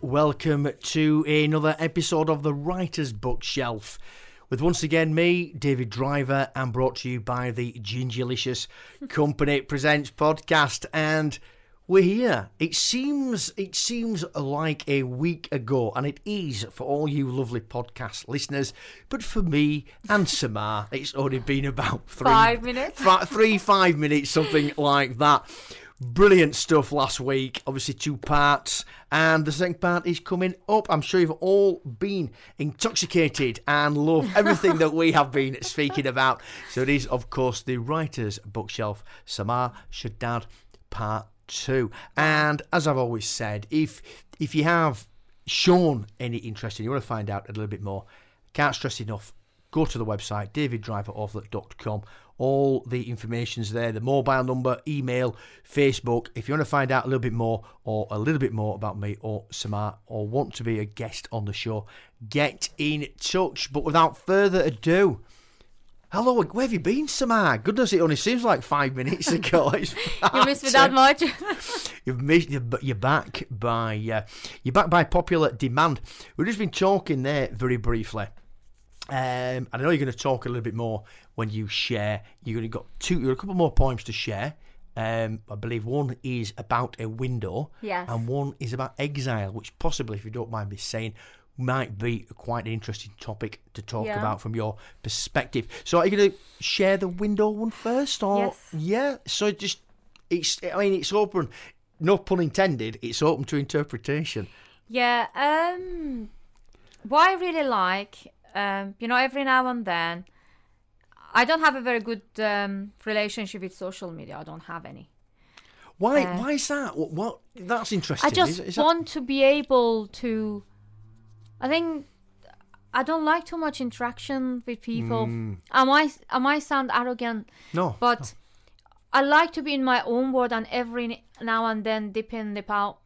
welcome to another episode of the Writer's Bookshelf. With once again me, David Driver, and brought to you by the Gingerlicious Company Presents podcast. And we're here. It seems it seems like a week ago, and it is for all you lovely podcast listeners. But for me and Samar, it's only been about three, Five minutes? three five minutes, something like that. Brilliant stuff last week. Obviously, two parts, and the second part is coming up. I'm sure you've all been intoxicated and love everything that we have been speaking about. So, it is, of course, the Writer's Bookshelf, Samar Shahdad, part two. And as I've always said, if if you have shown any interest and you want to find out a little bit more, can't stress enough, go to the website daviddriverauthor.com. All the information's there, the mobile number, email, Facebook. If you want to find out a little bit more or a little bit more about me or Samar or want to be a guest on the show, get in touch. But without further ado, hello, where have you been, Samar? Goodness, it only seems like five minutes ago. You missed me that much? You've missed, you're you're back by uh, you're back by popular demand. We've just been talking there very briefly, um, and I know you're going to talk a little bit more when you share. You're going to got two, you've got a couple more poems to share. Um, I believe one is about a window, Yes. and one is about exile, which possibly, if you don't mind me saying, might be quite an interesting topic to talk Yeah. about from your perspective. So, are you going to share the window one first, or Yes. yeah? So just it's I mean it's open no pun intended, it's open to interpretation. yeah. Um, what I really like, um, you know, every now and then, I don't have a very good um, relationship with social media. I don't have any. Why Uh, why is that? What, what that's interesting. I just Is- is that- want to be able to. I think I don't like too much interaction with people. Mm. I might I might sound arrogant, no, but I like to be in my own world and every now and then dip in, dip out.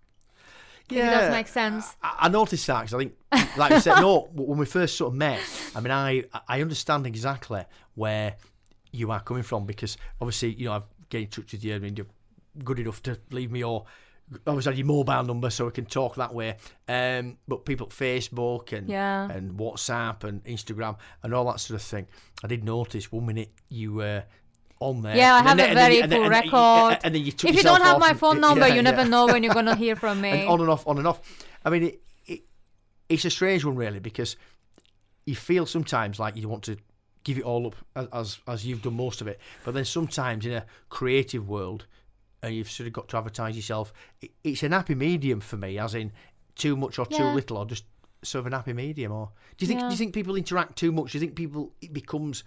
If it does make sense. I, I noticed that 'cause I think, like I said, no, when we first sort of met, I mean, I I understand exactly where you are coming from because obviously, you know, I've get in touch with you. I mean, you're good enough to leave me your. Obviously, had your mobile number so we can talk that way. Um, but people at Facebook and Yeah. and WhatsApp and Instagram and all that sort of thing. I did notice one minute you were on there. Yeah, I have then- a very then- full and then- record. And then you took If you don't have my phone number, yeah, you never yeah. know when you're gonna hear from me. and on and off, on and off. I mean, it, it's a strange one, really, because you feel sometimes like you want to give it all up, as, as as you've done most of it, but then sometimes in a creative world, and you've sort of got to advertise yourself. It's an happy medium for me, as in too much or too Yeah. little, or just sort of an happy medium. Or do you think do you think people interact too much? Do you think people it becomes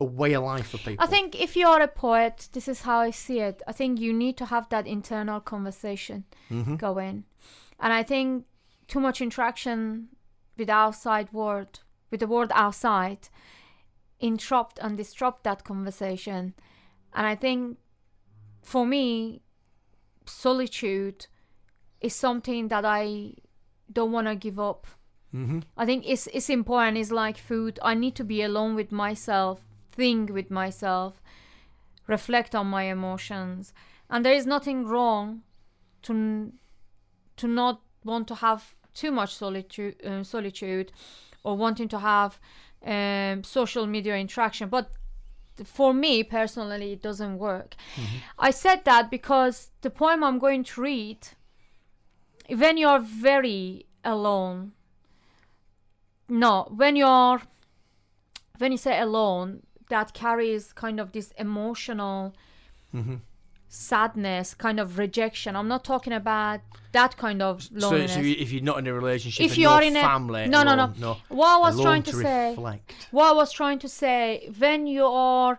a way of life for people? I think if you're a poet, this is how I see it. I think you need to have that internal conversation Mm-hmm. going, and I think too much interaction with outside world, with the world outside, interrupt and disrupt that conversation. And I think, for me, solitude is something that I don't want to give up. Mm-hmm. I think it's it's important. It's like food. I need to be alone with myself, think with myself, reflect on my emotions, and there is nothing wrong to to not want to have too much solitude, uh, solitude, or wanting to have um, social media interaction. But for me personally, it doesn't work. I said that because the poem I'm going to read, when you're very alone, no, when you're when you say alone, that carries kind of this emotional Mm-hmm. Sadness, kind of rejection. I'm not talking about that kind of loneliness. so if you're not in a relationship, If you are in a- family, no, no, no. no. what I was trying to, say, reflect. what I was trying to say, when you are,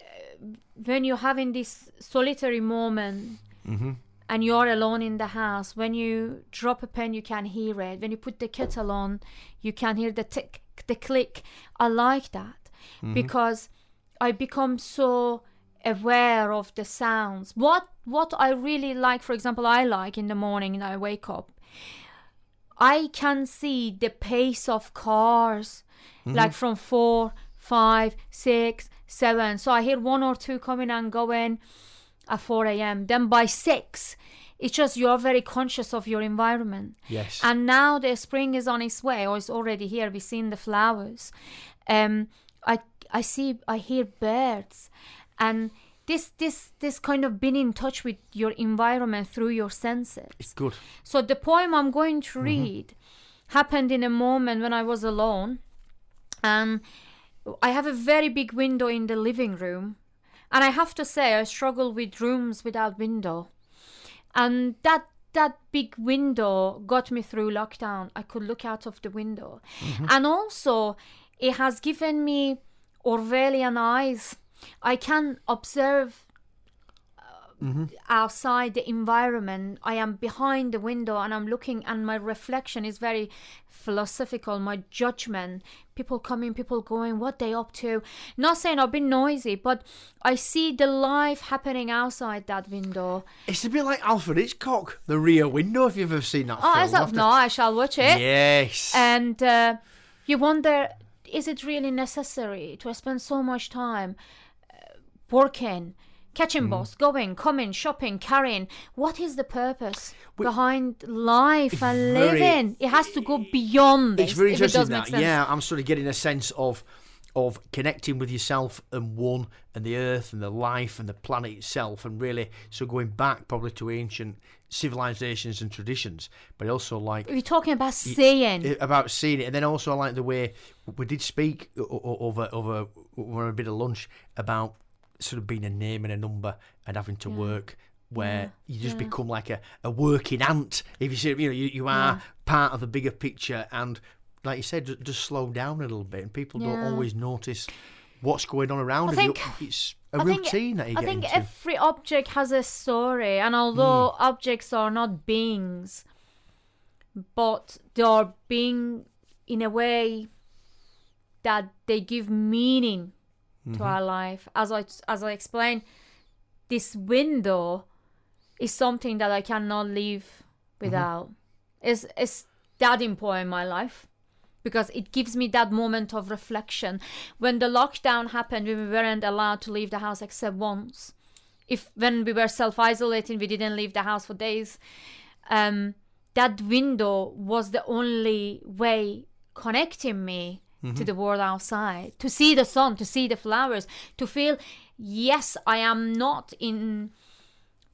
uh, when you're having this solitary moment Mm-hmm. and you're alone in the house, when you drop a pen, you can hear it. When you put the kettle on, you can hear the tick, the click. I like that Mm-hmm. because I become so aware of the sounds. What what I really like, for example, I like in the morning when I wake up, I can see the pace of cars, like from four, five, six, seven. So I hear one or two coming and going at 4 a.m. Then by six, it's just you are very conscious of your environment. Yes. And now the spring is on its way, or it's already here. We've seen the flowers. Um, I I see, I hear birds, and this this this kind of being in touch with your environment through your senses. it's good. So the poem I'm going to Mm-hmm. read happened in a moment when I was alone, and I have a very big window in the living room, and I have to say I struggle with rooms without window, and that that big window got me through lockdown. I could look out of the window, and also it has given me Orwellian eyes. I can observe outside the environment. I am behind the window and i'm looking and my reflection is very philosophical. My judgment people coming people going what they up to. Not saying i've been noisy but i see the life happening outside that window. It's a bit like Alfred Hitchcock, The Rear Window. If you've ever seen that oh film, as of now i shall watch it. Yes. and uh, you wonder is it really necessary to spend so much time uh, working catching mm-hmm. bus going coming shopping carrying. What is the purpose behind life and very- living? It has to go beyond it's this very if it interesting that. Yeah, I'm sort of getting a sense of of connecting with yourself and one and the earth and the life and the planet itself and really so going back probably to ancient civilizations and traditions but also like we're talking about seeing. about seeing it and then also I like the way we did speak over over over a bit of lunch about sort of being a name and a number and having to work where you just become like a, a working ant if you see you know you, you are part of the bigger picture and like you said ju- just slow down a little bit and people don't always notice what's going on around I. You- think- it's a I think- routine that you I get I think into. every object has a story, and although Hmm. objects are not beings, but they are being in a way that they give meaning Mm-hmm. to our life. As I as I explained, this window is something that I cannot live Mm-hmm. without. It's it's that important in my life because it gives me that moment of reflection. When the lockdown happened, we weren't allowed to leave the house except once. If when we were self isolating, we didn't leave the house for days. Um, that window was the only way connecting me to the world outside, to see the sun, to see the flowers, to feel, yes, I am not in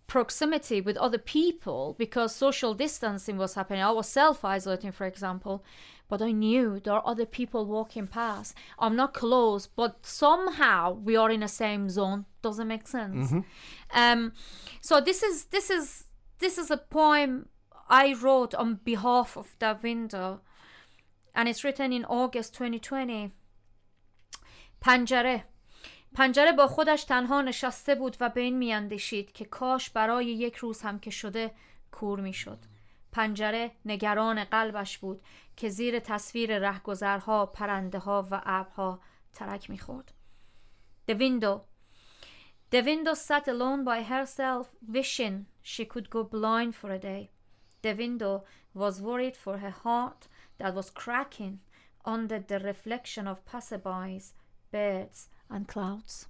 proximity with other people because social distancing was happening. I was self isolating, for example, but I knew there are other people walking past. I'm not close, but somehow we are in the same zone. Doesn't make sense. Um, so this is this is this is a poem I wrote on behalf of that window, and it's written in August 2020. پنجره. پنجره با خودش تنها نشسته بود و به این میاندیشید که کاش برای یک روز هم که شده کور می‌شد. پنجره نگران قلبش بود که زیر تصویر رهگذرها پرنده ها و ابرها ترک می‌خورد. The window. The window sat alone by herself. Wishing she could go blind for a day. The window was worried for her heart. That was cracking under the reflection of passerbys, birds, and clouds.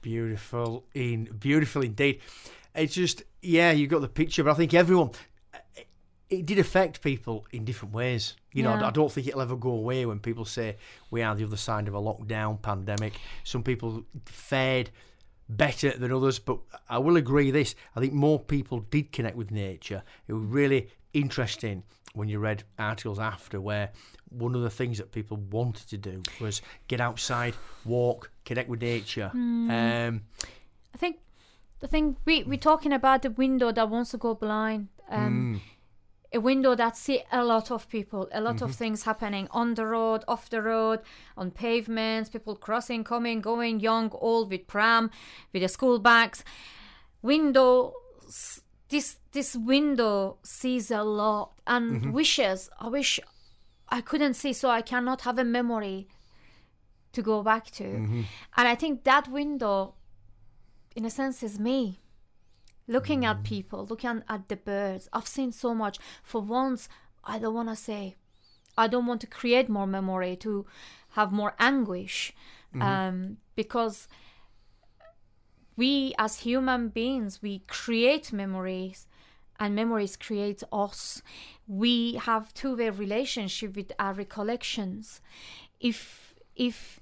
Beautiful, in beautiful indeed. It's just yeah, you got the picture, but I think everyone it, did affect people in different ways. You know, Yeah. I don't think it'll ever go away when people say we are the other side of a lockdown pandemic. Some people fared better than others, but I will agree this. I think more people did connect with nature. It was really interesting when you read articles after where one of the things that people wanted to do was get outside, walk, connect with nature. Um, I think the thing we we're talking about the window that wants to go blind. Um, A window that see a lot of people, a lot of things happening on the road, off the road, on pavements, people crossing, coming, going, young, old, with pram, with their school bags. Window, s- this this window sees a lot and mm-hmm. wishes. I wish I couldn't see, so I cannot have a memory to go back to. Mm-hmm. And I think that window, in a sense, is me. Looking at mm. people, looking at the birds. I've seen so much. For once, I don't want to say, I don't want to create more memory, to have more anguish. Mm-hmm. Um, because we, as human beings, we create memories and memories create us. We have two-way relationship with our recollections. If if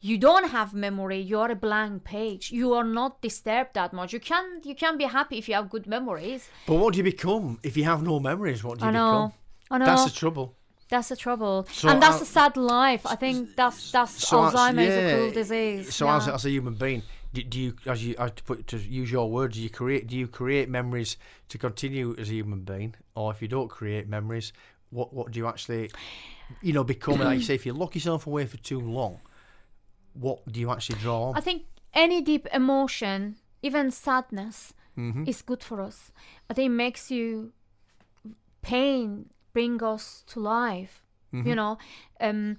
you don't have memory, you're a blank page. You are not disturbed that much. You can you can be happy if you have good memories. But what do you become if you have no memories? What do you I know. become? I know. That's the trouble. That's the trouble, So and that's a sad life. I think that's that's So Alzheimer's yeah, a cruel disease. So yeah. as, as a human being, do, do you, as you, as to put to use your words, do you create, do you create memories to continue as a human being, or if you don't create memories, what what do you actually, you know, become? like you say, if you lock yourself away for too long, what do you actually draw on? I think any deep emotion, even sadness, Mm-hmm. is good for us. I think it makes you pain bring us to life. Mm-hmm. You know, um,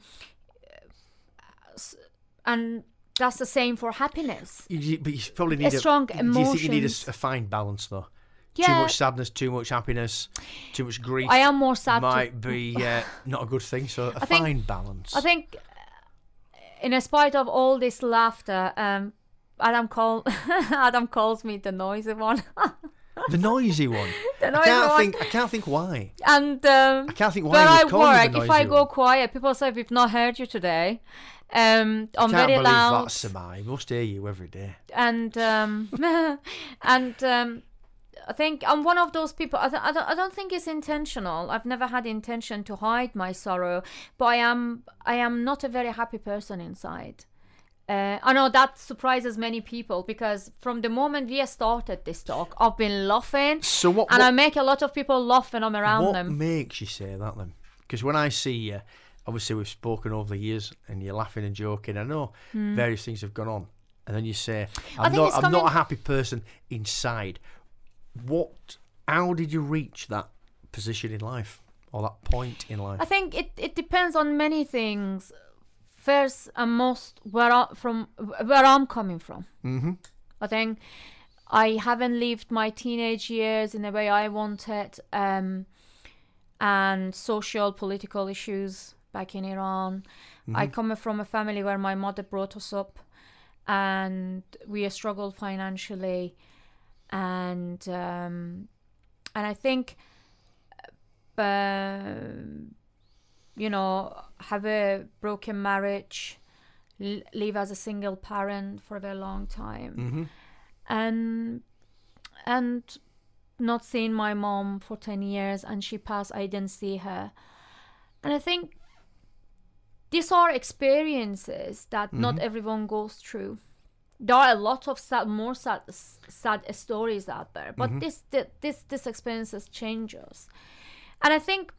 and that's the same for happiness. You- but you probably need a, strong Do you think you need a, a fine balance though? Too much sadness, too much happiness, too much grief. I am more sad. To, might be uh, not a good thing. So a I think- fine balance. I think, uh, in spite of all this laughter, um, Adam call Adam calls me the noisy one, the noisy one. the I can't one. think. I can't think why. and um, I can't think why. you I would call you the work, if I go one. quiet, people say we've not heard you today. Um, I'm can't very believe loud, that's. He must hear you every day. and um, and um, I think I'm one of those people. I, th- I, don't, I don't think it's intentional. I've never had intention to hide my sorrow, but I am I am not a very happy person inside. Uh, I know that surprises many people because from the moment we started this talk, I've been laughing, So what? and what, I make a lot of people laugh when I'm around what them. makes you say that then? Because when I see you, obviously we've spoken over the years, and you're laughing and joking. I know various things have gone on, and then you say, "I'm not. I'm coming- not a happy person inside." What? How did you reach that position in life, or that point in life? I think it, it depends on many things. First and most, where I, from where I'm coming from. mm-hmm. I think I haven't lived my teenage years in the way I wanted, um, and social political issues back in Iran. I come from a family where my mother brought us up, and we struggled financially, and um, and I think, uh, you know, have a broken marriage, l- live as a single parent for a very long time Mm-hmm. and and not seeing my mom for 10 years and she passed i didn't see her and i think these are experiences that not mm-hmm. everyone goes through. There are a lot of sad more sad, sad stories out there but mm-hmm. this this this experiences change us. And i think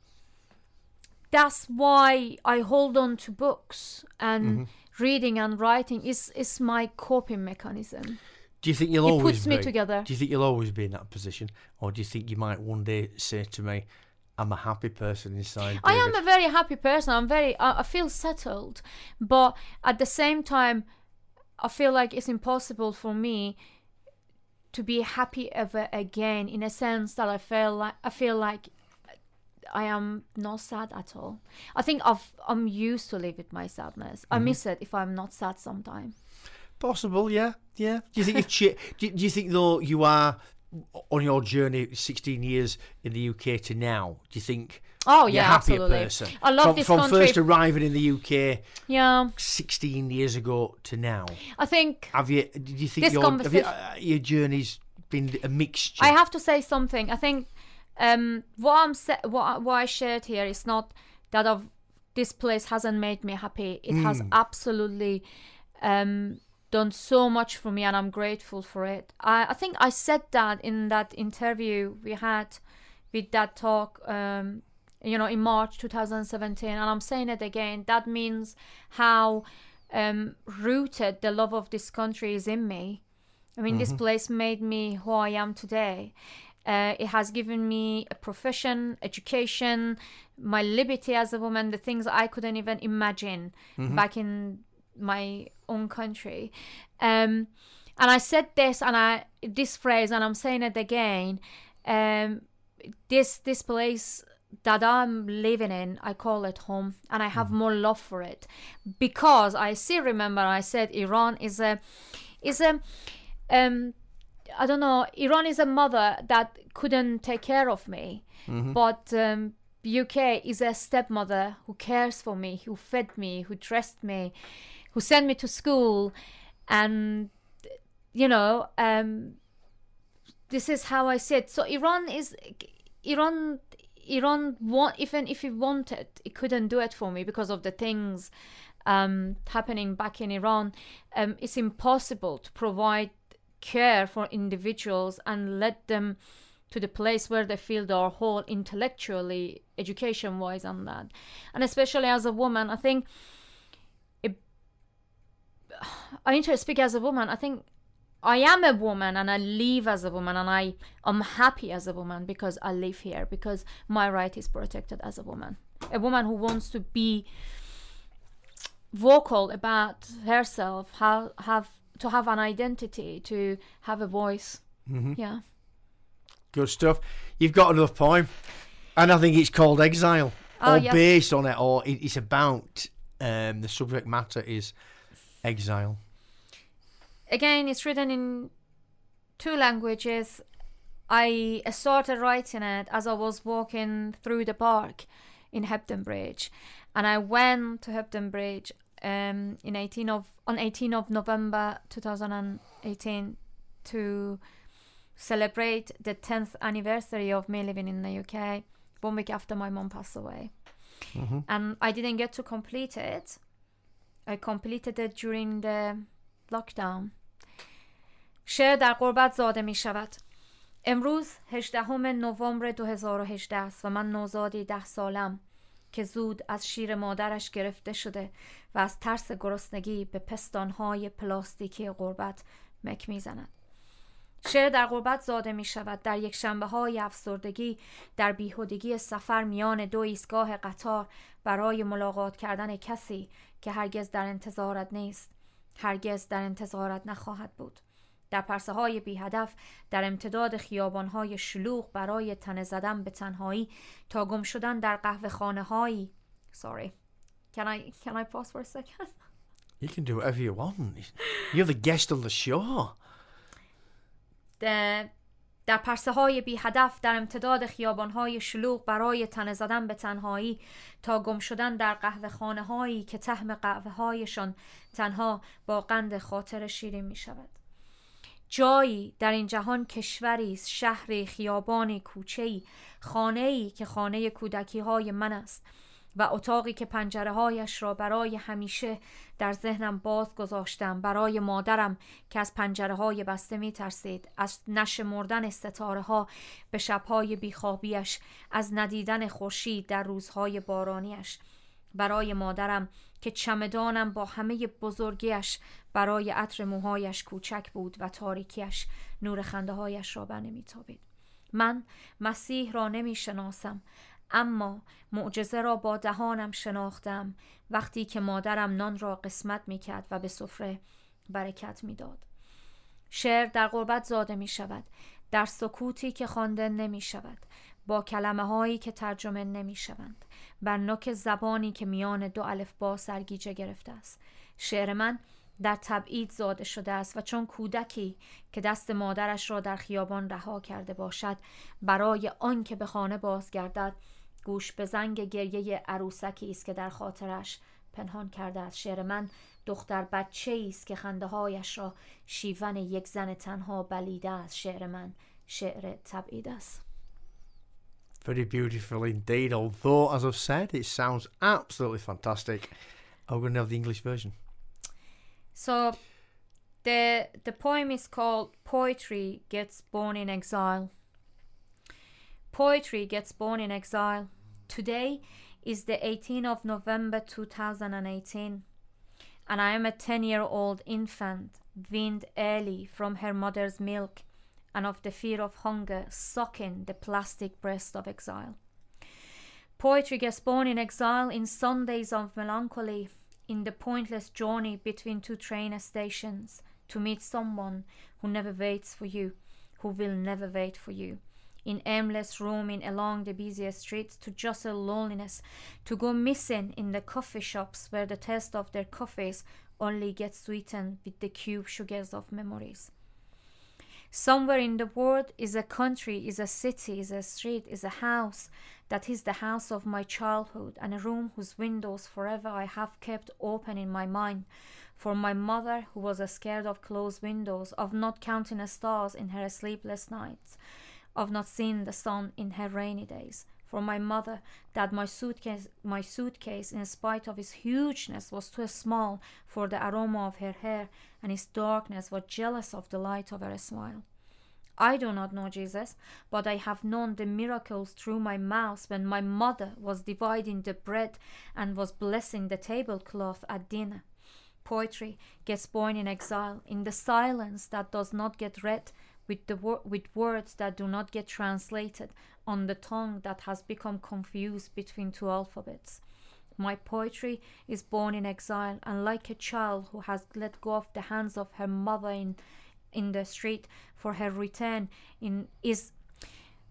that's why i hold on to books and mm-hmm. reading and writing is is my coping mechanism. Do you think you'll It always puts me be? together. Do you think you'll always be in that position, or do you think you might one day say to me, "I'm a happy person inside"? I am a very happy person. I'm very. I, I feel settled, but at the same time, I feel like it's impossible for me to be happy ever again. In a sense that I feel like I feel like I am not sad at all. I think I've I'm used to live with my sadness. I mm-hmm. miss it if I'm not sad sometime. Possible, yeah, yeah. Do you think you've cha- do, you, do you think though you are on your journey, sixteen years in the UK to now? Do you think Oh you're yeah, a happier absolutely. person? I love from, this from country. first arriving in the UK yeah, sixteen years ago to now. I think Have you? Do you think your have you, uh, your journey's been a mixture? I have to say something. I think um, what I'm sa- what I- what I shared here is not that of this place hasn't made me happy. It has absolutely um, done so much for me, and I'm grateful for it. I, I think I said that in that interview we had with that talk. Um, you know, in March 2017, and I'm saying it again. That means how um, rooted the love of this country is in me. I mean, this place made me who I am today. Uh, it has given me a profession, education, my liberty as a woman, the things I couldn't even imagine back in my own country. Um, and I said this and I this phrase, and I'm saying it again. Um, this this place that I'm living in, I call it home, and I have more love for it because I still remember I said Iran is a is a um I don't know. Iran is a mother that couldn't take care of me, but um, UK is a stepmother who cares for me, who fed me, who dressed me, who sent me to school, and you know, um, this is how I it. So Iran is Iran. Iran want even if it wanted, it couldn't do it for me because of the things um, happening back in Iran. Um, it's impossible to provide care for individuals and let them to the place where they feel they're whole intellectually, education wise, and that. And especially as a woman, I think I need to speak as a woman. I think I am a woman and I live as a woman and I am happy as a woman because I live here because my right is protected as a woman. A woman who wants to be vocal about herself, have have to have an identity, to have a voice. Yeah. Good stuff. You've got another poem, and I think it's called Exile, Oh, or yes. based on it, or it, it's about um, the subject matter is exile. Again, it's written in two languages. I started writing it as I was walking through the park in Hebden Bridge, and I went to Hebden Bridge um, in 18 of on 18 of November 2018 to celebrate the 10th anniversary of me living in the UK. One week after my mom passed away, and I didn't get to complete it. I completed it during the lockdown. شعر در قربت زاده می شود. امروز 18 نوامبر 2018 است و من نوزادی ده سالم که زود از شیر مادرش گرفته شده و از ترس گرسنگی به پستانهای پلاستیکی غربت مک می‌زند شعر در غربت زاده می شود. در یک شنبه های افسردگی در بیهودگی سفر میان دو ایستگاه قطار برای ملاقات کردن کسی که هرگز در انتظارت نیست هرگز در انتظارت نخواهد بود در پرسه های بی هدف در امتداد خیابان های شلوغ برای تنه زدن به تنهایی تا گم شدن در قهوه خانه هایی Sorry. Can I can I pause for a second? You can do whatever you want. You're the guest on the show. در پرسه های بی هدف در امتداد خیابان های شلوغ برای تنه زدن به تنهایی تا گم شدن در قهوه خانه هایی که تهم قهوه هایشان تنها با قند خاطر شیرین می شود. جایی در این جهان کشوری است شهری خیابانی کوچه‌ای خانه‌ای که خانه کودکی های من است و اتاقی که پنجره هایش را برای همیشه در ذهنم باز گذاشتم. برای مادرم که از پنجره های بسته می ترسید از نشمردن ستاره ها به شبهای بیخوابیش از ندیدن خورشید در روزهای بارانیش برای مادرم که چمدانم با همه بزرگیش برای عطر موهایش کوچک بود و تاریکیش نور خنده هایش را بر نمیتابید. من مسیح را نمی شناسم اما معجزه را با دهانم شناختم. وقتی که مادرم نان را قسمت می کرد و به سفره برکت می داد. شعر در غربت زاده می شود در سکوتی که خوانده نمی شود با کلمه هایی که ترجمه نمی شوند بر نوک زبانی که میان دو الفبا سرگیجه گرفته است. شعر من در تبعید زاده شده است و چون کودکی که دست مادرش را در خیابان رها کرده باشد برای آن که به خانه بازگردد گوش به زنگ گریه عروسکی است که در خاطرش پنهان کرده است شعر من دختر بچه است که خنده هایش را شیون یک زن تنها بلیده است شعر من شعر تبعید است Very beautiful indeed. Although, as I've said, it sounds absolutely fantastic. I'm going to have the English version. So the the poem is called Poetry Gets Born in Exile. Poetry gets born in exile. Today is the 18th of November 2018 and I am a 10-year-old infant weaned early from her mother's milk and of the fear of hunger sucking the plastic breast of exile. Poetry gets born in exile in Sundays of melancholy, in the pointless journey between two train stations to meet someone who never waits for you, who will never wait for you. In aimless roaming along the busiest streets to jostle loneliness, to go missing in the coffee shops where the taste of their coffees only gets sweetened with the cube sugars of memories. Somewhere in the world is a country, is a city, is a street, is a house that is the house of my childhood, and a room whose windows forever I have kept open in my mind. For my mother, who was scared of closed windows, of not counting the stars in her sleepless nights, of not seeing the sun in her rainy days. For my mother, that my suitcase, my suitcase, in spite of its hugeness, was too small for the aroma of her hair, and its darkness was jealous of the light of her smile. I do not know Jesus, but I have known the miracles through my mouth when my mother was dividing the bread and was blessing the tablecloth at dinner. Poetry gets born in exile, in the silence that does not get read, with, the wor- with words that do not get translated, on the tongue that has become confused between two alphabets. My poetry is born in exile, and like a child who has let go of the hands of her mother in, in the street for her return in is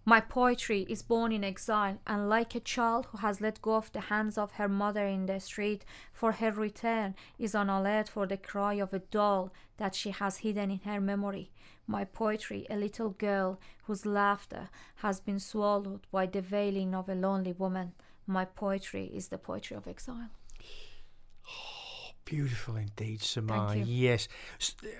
my poetry is born in exile, and like a child who has let go of the hands of her mother in the street for her return, is on alert for the cry of a doll that she has hidden in her memory. My poetry, a little girl whose laughter has been swallowed by the wailing of a lonely woman. My poetry is the poetry of exile. Beautiful indeed, Samar. Yes.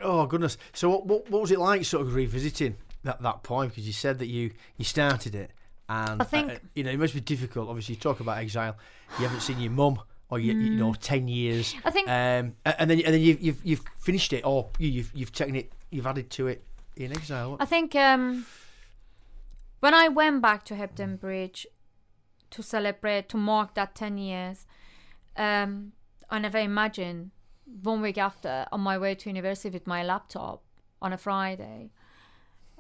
Oh goodness. So what, what what was it like, sort of revisiting that that poem? Because you said that you you started it, and I think- uh, you know it must be difficult. Obviously, you talk about exile. You haven't seen your mum, or you, you know ten years. I think Um, and then and then you've you've, you've finished it, or you- you've you've taken it, you've added to it in exile. I think um, when I went back to Hebden Bridge to celebrate, to mark that 10 years, um, I never imagined one week after, on my way to university with my laptop on a Friday,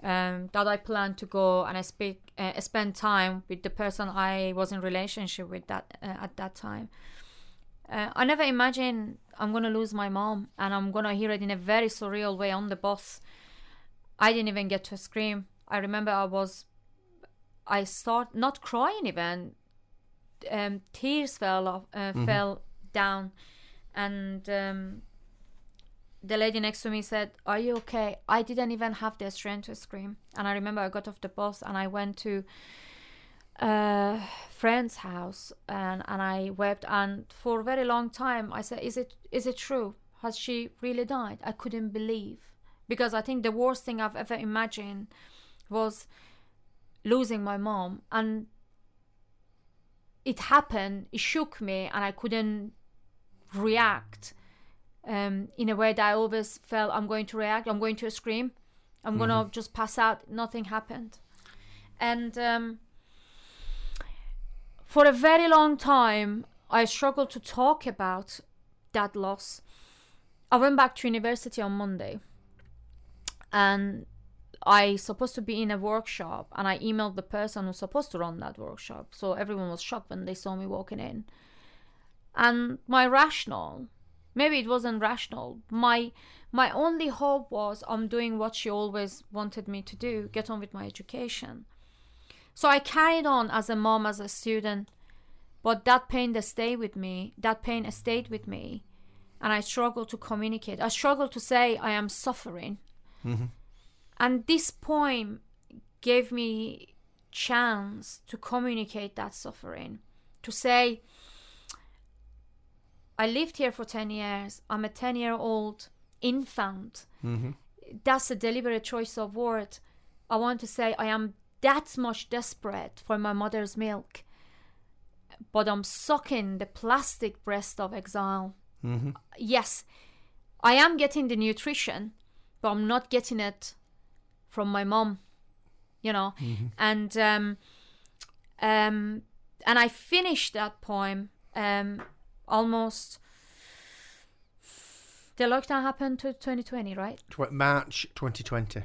um, that I planned to go and I speak, uh, spend time with the person I was in relationship with that uh, at that time. Uh, I never imagined I'm gonna lose my mom and I'm gonna hear it in a very surreal way on the bus. I didn't even get to scream. I remember I was, I start not crying even. Um, tears fell off, uh, fell down, and um, the lady next to me said, "Are you okay?" I didn't even have the strength to scream, and I remember I got off the bus and I went to a friend's house and and I wept and for a very long time I said, "Is it is it true? Has she really died?" I couldn't believe because I think the worst thing I've ever imagined was losing my mom and it happened it shook me and I couldn't react um, in a way that I always felt I'm going to react I'm going to scream I'm gonna just pass out nothing happened. And um, for a very long time I struggled to talk about that loss. I went back to university on Monday and I supposed to be in a workshop and I emailed the person who's supposed to run that workshop. So everyone was shocked when they saw me walking in. And my rational, maybe it wasn't rational. My my only hope was I'm doing what she always wanted me to do, get on with my education. So I carried on as a mom, as a student, but that pain that stayed with me, that pain stayed with me, and I struggled to communicate. I struggled to say I am suffering. And this poem gave me chance to communicate that suffering, to say, I lived here for 10 years. I'm a 10 year old infant. That's a deliberate choice of word. I want to say I am that much desperate for my mother's milk, but I'm sucking the plastic breast of exile. Mm-hmm. Yes, I am getting the nutrition, but I'm not getting it from my mom, you know. And um, um, and I finished that poem um, almost. The lockdown happened to 2020, right? Tw- March 2020.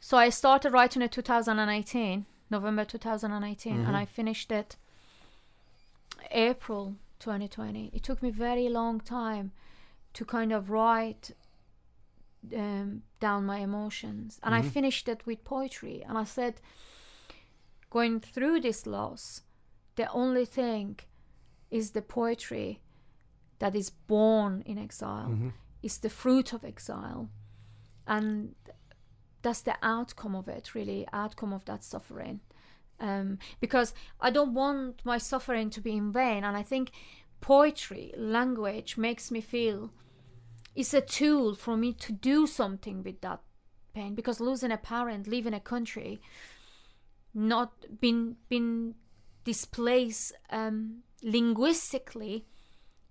So I started writing it 2018, November 2018, Mm-hmm. and I finished it April 2020. It took me very long time to kind of write um, down my emotions, and Mm-hmm. I finished it with poetry. And I said, going through this loss, the only thing is the poetry that is born in exile, Mm-hmm. is the fruit of exile, and that's the outcome of it really outcome of that suffering um, because i don't want my suffering to be in vain and i think poetry language makes me feel it's a tool for me to do something with that pain because losing a parent leaving a country not being being displaced um, linguistically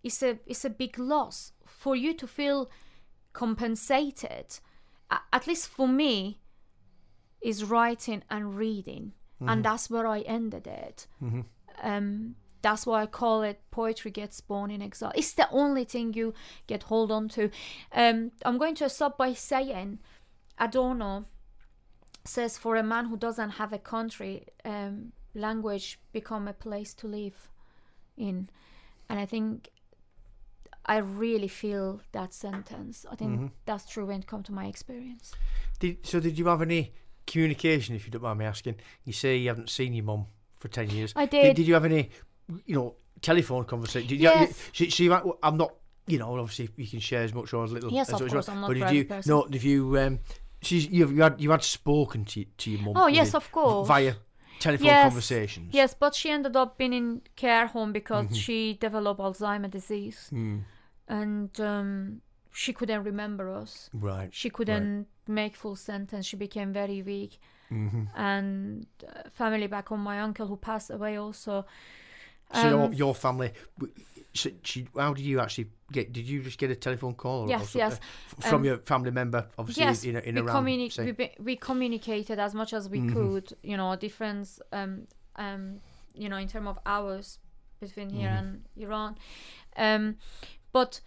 is a is a big loss. For you to feel compensated at least for me is writing and reading. And that's where i ended it. Um, that's why i call it poetry gets born in exile it's the only thing you get hold on to um, i'm going to stop by saying adorno says for a man who doesn't have a country um, language become a place to live in and i think i really feel that sentence i think that's true when it comes to my experience Did, so did you have any communication, if you don't mind me asking? You say you haven't seen your mum for 10 years. I Did, did. did you have any, you know, telephone conversation? Did Yes. You, so, so you, I'm not, you know, obviously you can share as much or as little Yes, as of course, well, I'm not but did you, person. no, did you, um, she's, you've, you had, you had spoken to, to your mum? Oh, yes, of course. Via telephone Yes. conversations? yes but she ended up being in care home because Mm-hmm. she developed alzheimer disease Mm, and um, she couldn't remember us right. she couldn't make full sentence she became very weak hmm and uh, family back home my uncle who passed away also So your, Um, your family, w- so she, how did you actually get? Did you just get a telephone call? Yes, yes. From Um, your family member, obviously yes in, in we, around. communi- we, we communicated as much as we Mhm. could you know difference um um you know in terms of hours between here Mhm. and iran um but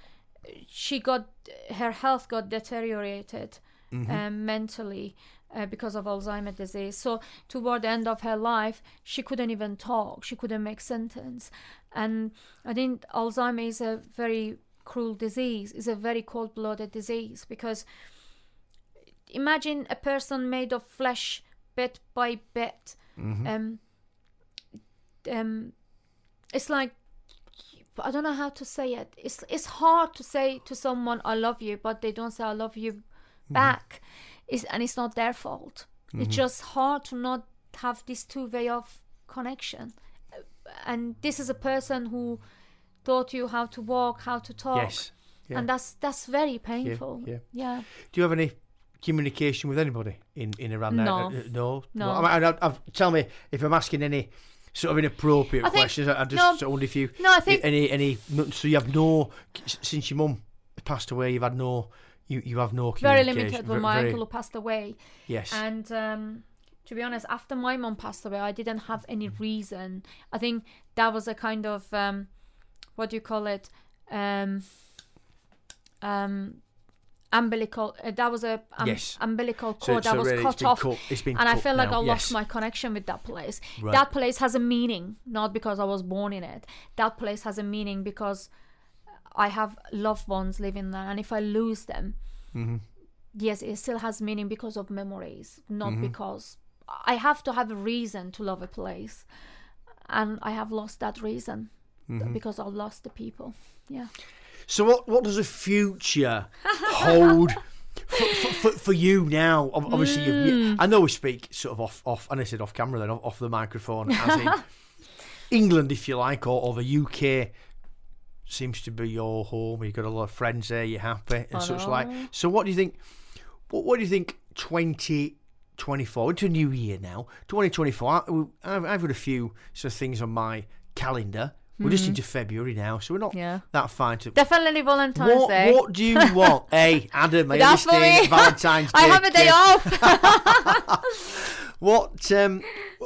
she got her health got deteriorated Mhm. um, mentally uh, because of Alzheimer's disease. So toward the end of her life, she couldn't even talk. She couldn't make sentence, and I think Alzheimer's is a very cruel disease. It's a very cold-blooded disease because imagine a person made of flesh, bit by bit. Mhm. Um, um, it's like I don't know how to say it. It's it's hard to say to someone I love you, but they don't say I love you back. It's, and it's not their fault. It's just hard to not have this two way of connection. And this is a person who taught you how to walk, how to talk, Yes. Yeah. and that's that's very painful. yeah. yeah. Do you have any communication with anybody in, in Iran? now? No. Uh, uh, no. No. I mean, I, I, tell me if I'm asking any sort of inappropriate I think- questions. I, I just no. sort of wonder if you No, I think any any. So you have no since your mum passed away. You've had no. You, you have no very limited with Ve- my very- uncle who passed away. Yes. And um, to be honest, after my mom passed away, I didn't have any reason. I think that was a kind of um, what do you call it? Um, um, umbilical. Uh, that was a um, Yes. umbilical So- cord that so was really it's cut been off. cut- and I feel like now, I lost yes. my connection with that place. Right. That place has a meaning, not because I was born in it. That place has a meaning because I have loved ones living there, and if I lose them, Mhm. yes, it still has meaning because of memories, not Mm-hmm. because I have to have a reason to love a place, and I have lost that reason Mm-hmm. because I lost the people. Yeah. So what what does the future hold for, for, for, you now? Obviously, Hmm. you've, I know we speak sort of off off, and I said off camera then off, off the microphone, as in England, if you like, or, or the UK seems to be your home. You've got a lot of friends there. You're happy and such like. So what do you think? What what do you think? Twenty twenty four into a new year now 2024 I- I've, I've got a few sort of things on my calendar we're just into February now so we're not Hmm. Yeah. that fine to Definitely Valentine's what, Day. what do you want? hey, Adam, are you That's listening? Valentine's Day. I have a day off. What, um,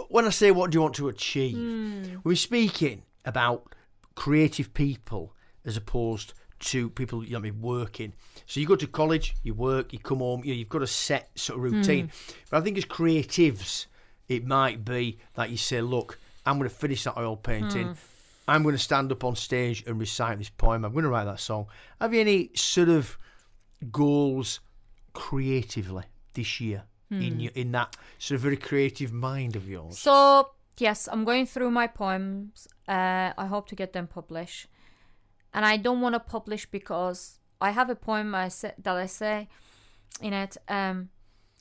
when I say what do you want to achieve, Hmm. we're speaking about creative people as opposed to people you know, I mean, working. So you go to college, you work, you come home, you you've got a set sort of routine. Hmm. But I think as creatives, it might be that you say, look, I'm going to finish that oil painting. Hmm. I'm going to stand up on stage and recite this poem. I'm going to write that song. Have you any sort of goals creatively this year Hmm. in your, in that sort of very creative mind of yours? So yes, I'm going through my poems. Uh, I hope to get them published, and I don't want to publish because I have a poem I say, that I say in it. Um,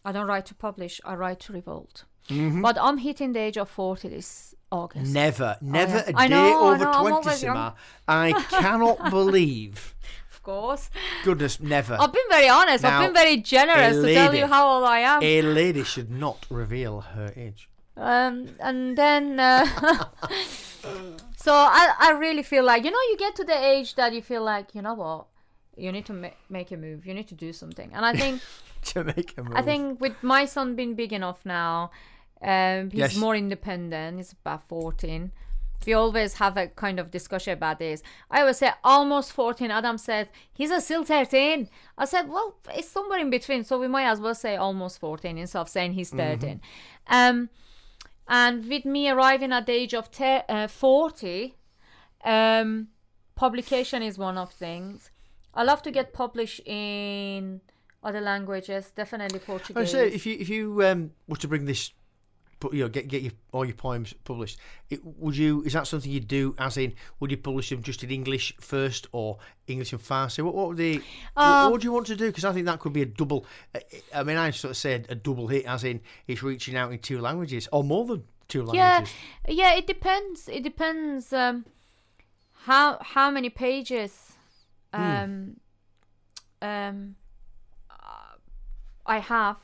I don't write to publish. I write to revolt. Mhm. But I'm hitting the age of 40 this August. Never, never yeah. a day know, over know, I'm 20. Sima. I cannot believe. Of course. Goodness, never. I've been very honest. Now, I've been very generous a to tell you how old I am. A lady should not reveal her age. Um, and then, uh, so I, I really feel like, you know, you get to the age that you feel like, you know what, you need to ma- make a move. You need to do something. And I think, To make a move. I think with my son being big enough now, um, he's Yes. more independent. He's about 14. We always have a kind of discussion about this. I always say almost 14. Adam said he's a still 13. I said, well, it's somewhere in between, so we might as well say almost 14 instead of saying he's 13. Um, and with me arriving at the age of te- uh, 40, um, publication is one of things. I love to get published in other languages, definitely Portuguese. I say if you if you um, were to bring this, put you know, get get your all your poems published, it, would you? Is that something you'd do? As in, would you publish them just in English first or English and Farsi? What what would the what, Um, what would you want to do? Because I think that could be a double. I- I mean, I sort of said a double hit, as in it's reaching out in two languages or more than two languages. yeah, yeah. it depends. It depends um, how how many pages um, um, uh, I have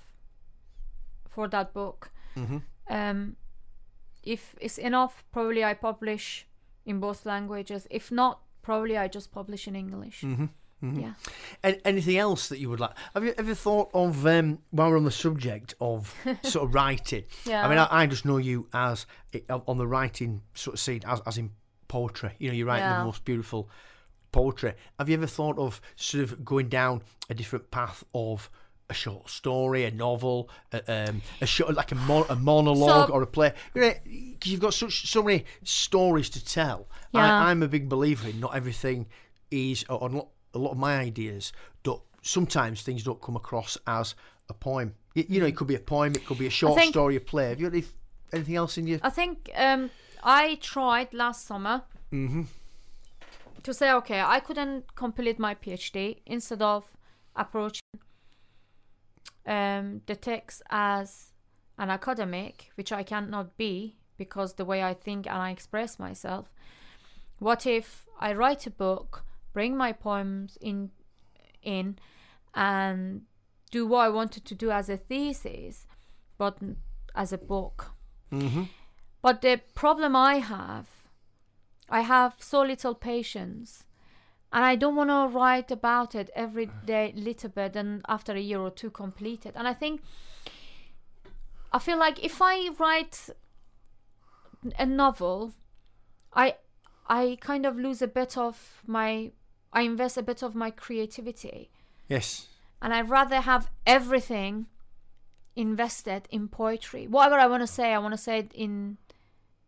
for that book. Mhm. Um, if it's enough, probably I publish in both languages. If not, probably I just publish in English. Mhm, mhm. Yeah. And anything else that you would like? Have you ever thought of um, while we're on the subject of sort of writing? Yeah. I mean, I, I just know you as on the writing sort of scene, as, as in poetry. You know, you write Yeah. the most beautiful poetry. Have you ever thought of sort of going down a different path of a short story, a novel, a, um, a short, like a, mon- a monologue So- or a play? Because you've got such so many stories to tell. Yeah. I, I'm a big believer in not everything is, or a lot of my ideas. Don't, sometimes things don't come across as a poem. You, you know, it could be a poem, it could be a short think- story, a play. Have you got any, anything else in your? I think um, I tried last summer Mm-hmm. to say, okay, I couldn't complete my PhD instead of approaching um, the text as an academic, which I cannot be because the way I think and I express myself. What if I write a book, bring my poems in, in, and do what I wanted to do as a thesis, but as a book? Mm-hmm. But the problem I have, I have so little patience. And I don't want to write about it every day, little bit, and after a year or two, complete it. And I think, I feel like if I write a novel, I, I kind of lose a bit of my, I invest a bit of my creativity, Yes. and I'd rather have everything invested in poetry. Whatever I want to say, I want to say it in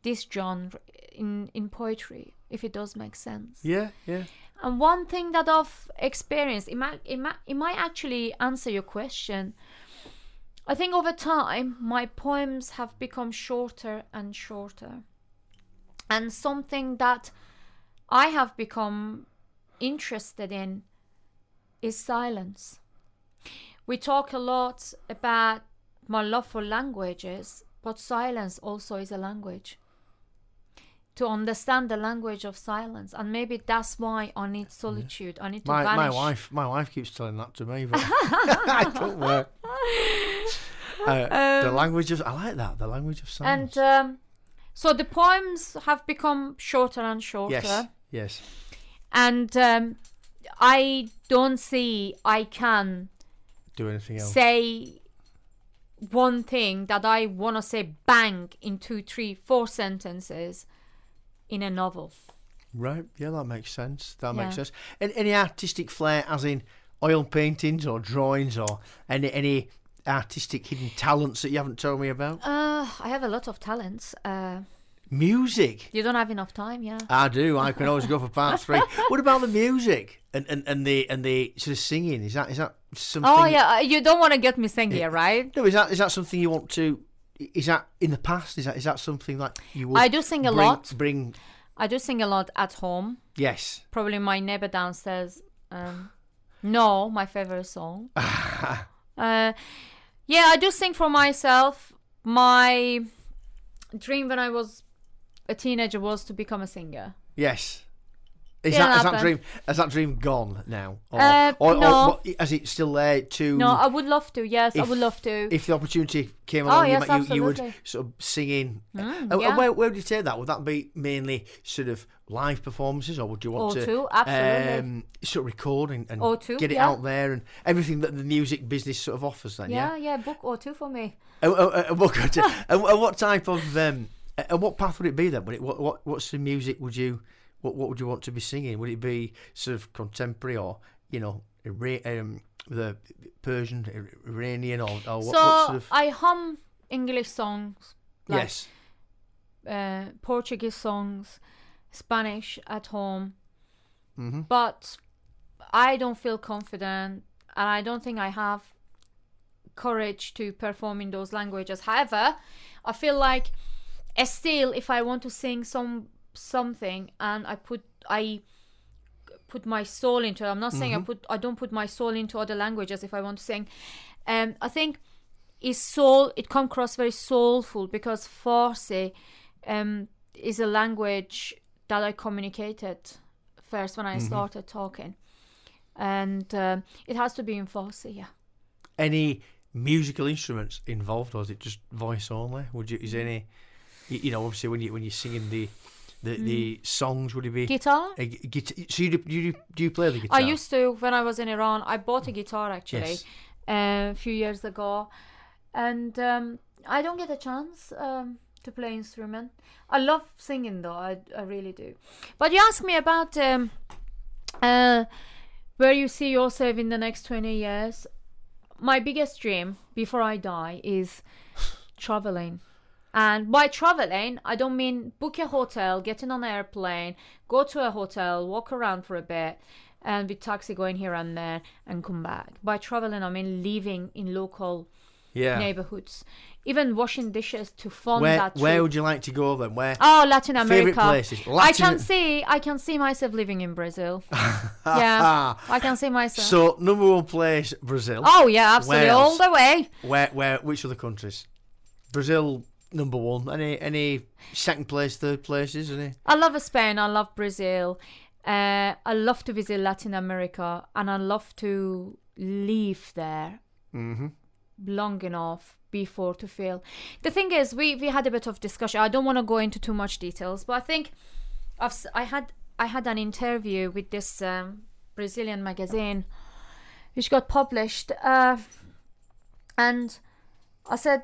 this genre, in in poetry, if it does make sense. Yeah. Yeah. And one thing that I've experienced, it might, it might, it might actually answer your question. I think over time, my poems have become shorter and shorter. And something that I have become interested in is silence. We talk a lot about my love for languages, but silence also is a language to understand the language of silence and maybe that's why i need solitude i need to My, my wife, my wife keeps telling that to me, but I don't work. Uh, the Um, language of I like that. The language of silence. and um, so the poems have become shorter and shorter yes. Yes. and um, i don't see i can Do anything else? say one thing that i want to say bang in two three four sentences in a novel Right. Yeah, that makes sense. That makes sense. And any artistic flair, as in oil paintings or drawings, or any any artistic hidden talents that you haven't told me about? uh, i have a lot of talents uh, Music. you don't have enough time yeah I do. I can always go for part three. what about the music and, and, and the and the sort of singing? Is that is that something? Oh yeah, uh, you don't want to get me singing, here, right? No, is that is that something you want to? Is that in the past? Is that is that something that you would? I do sing a bring, lot. Bring I do sing a lot at home. yes. Probably my neighbor downstairs. Um, no, my favorite song. uh, Yeah, I do sing for myself. My dream when I was a teenager was to become a singer. Yes. Is that, has that dream has that dream gone now, or, Uh, or, or no. what, is it still there to? No, I would love to. Yes, I would love to. if the opportunity came Oh, along, yes, you, might- you, you would absolutely. sort of singing. Mm, Uh, uh, yeah. where, where would you take that? Would that be mainly sort of live performances, or would you want O2, to absolutely. um, sort of record and, and O2, get it yeah. out there and everything that the music business sort of offers? Then, yeah. yeah, yeah, book or two for me. And, and, and what, and, and what type of um, and what path would it be then? Would it, what, what what's the music would you what what would you want to be singing? Would it be sort of contemporary or you know um, the Persian, Iranian, or, or what, so what sort of I hum English songs, like yes? uh, Portuguese songs, Spanish at home, hmm but I don't feel confident, and I don't think I have courage to perform in those languages. However, I feel like uh, still, if I want to sing some something and I put I put my soul into it. I'm not saying I put I don't put my soul into other languages if I want to sing. Um, I think is soul. It come across very soulful because Farsi um, is a language that I communicated first when I started talking, and um it has to be in Farsi. Yeah. Any musical instruments involved, or is it just voice only? Would you is any you, you know obviously when you when you're singing the the, the songs would it be Guitar. a guitar? So you do, you do, do you play the guitar? I used to when I was in Iran. I bought a guitar actually Yes. uh, a few years ago, and um, I don't get a chance um, to play instrument. I love singing though. I, I really do. But you asked me about um, uh, where you see yourself in the next twenty years. My biggest dream before I die is traveling. And by traveling, I don't mean book a hotel, get in an airplane, go to a hotel, walk around for a bit, and with taxi going here and there and come back. By traveling, I mean living in local yeah. neighborhoods, even washing dishes to fund Where that. where would you like to go then? Where Oh, Latin America. Favorite places? I can see, I can see myself living in Brazil. yeah, I can see myself. So number one place Brazil. oh yeah, absolutely, all the way. Where where which other countries? Brazil number one. Any any second place, third places? Any? I love Spain. I love Brazil. Uh, I love to visit Latin America, and I love to live there Mm-hmm. long enough before to feel. The thing is, we we had a bit of discussion. I don't want to go into too much details, but I think I've I had I had an interview with this um, Brazilian magazine, which got published, uh, and I said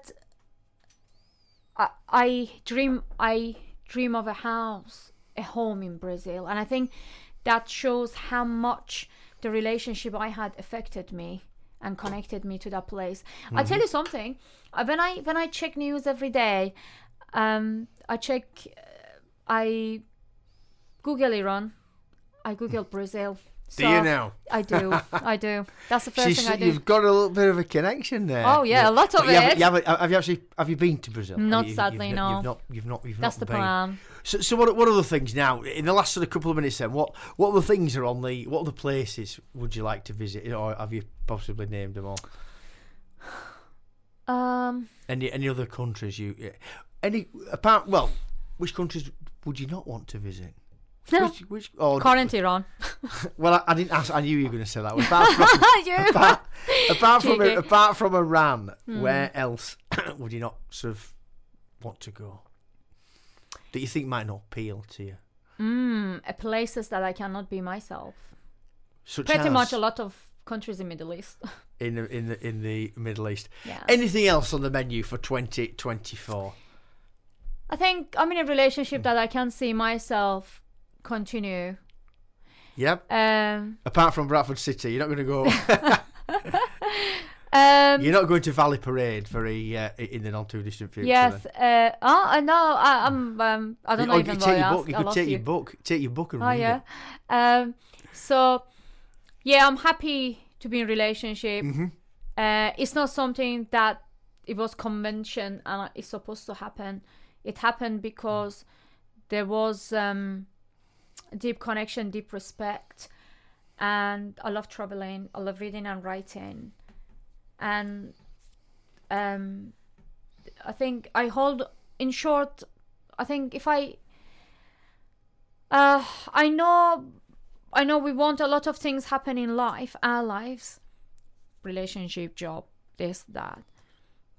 I, I dream I dream of a house, a home in Brazil, and I think that shows how much the relationship I had affected me and connected me to that place. I tell you something. uh, When I when I check news every day, um, I check, uh, I Google Iran, I Google Brazil. Do you now? I do. I do. That's the first She's- thing I do. You've got a little bit of a connection there. Oh, yeah, a lot of you haven't- it. you haven't- have you actually have you been to Brazil? Not you- sadly, you've, no. You've not. You've not. You've That's not the been. plan. So, so what? What other things now? In the last sort of couple of minutes, then, what what other things are on the? What other places would you like to visit, or have you possibly named them all? Um, Any any other countries you? Any apart? Well, which countries would you not want to visit? Which, which? Oh, current Iran. well, I, I didn't ask. I knew you were going to say that. Apart from apart, apart from Cheeky. apart from Iran, Hmm. where else would you not sort of want to go? That you think might not appeal to you? Mm, places that I cannot be myself. Such Pretty as much a lot of countries in Middle East. in the in the in the Middle East. yeah. Anything else on the menu for twenty twenty four? I think I'm in a relationship that I can see myself continue. Yep. Um, Apart from Bradford City, you're not going to go. um, you're not going to Valley Parade for a uh, in the not too distant future. yes. Uh, oh, I know. I, I'm. Um, I don't You- know oh, even you why take I your asked. book. You could take you. your book. Take your book and Oh read yeah. it. Um, so yeah, I'm happy to be in relationship. Mm-hmm. Uh, it's not something that it was convention and it's supposed to happen. It happened because there was um, deep connection, deep respect, and I love traveling. I love reading and writing, and um, I think I hold. In short, I think if I, uh, I know, I know we want a lot of things happen in life, our lives, relationship, job, this, that,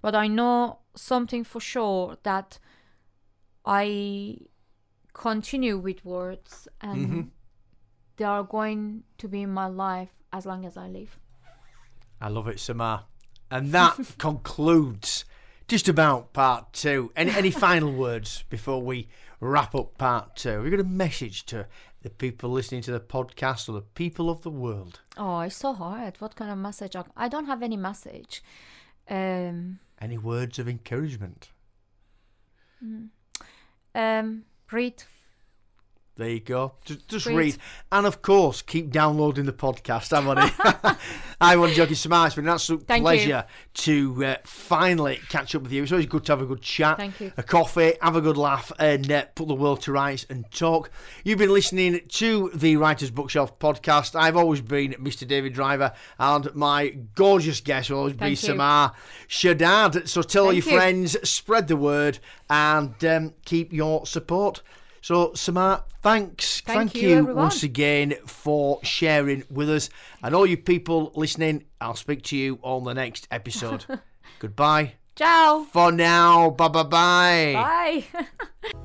but I know something for sure that I continue with words and Mhm. they are going to be in my life as long as I live. I love it, Samar. And that concludes just about part two. Any, any final words before we wrap up part two? Have you got a message to the people listening to the podcast or the people of the world? Oh, it's so hard. What kind of message? I- I don't have any message. Um, Any words of encouragement? um, read. There you go. Just, just Read. And of course, keep downloading the podcast, haven't I? I want to joke Samar. It's been an absolute Thank you. pleasure to uh, finally catch up with you. It's always good to have a good chat, Thank you. a coffee, have a good laugh, and uh, put the world to rights and talk. You've been listening to the Writer's Bookshelf podcast. I've always been Mr. David Driver, and my gorgeous guest will always be Thank you. Samar Shahdad. So tell all Thank your you. friends, spread the word, and um, keep your support. So, Samar, thanks. Thank Thank, you, you, once again for sharing with us. And all you people listening, I'll speak to you on the next episode. Goodbye. Ciao. For now. Bye bye bye. Bye.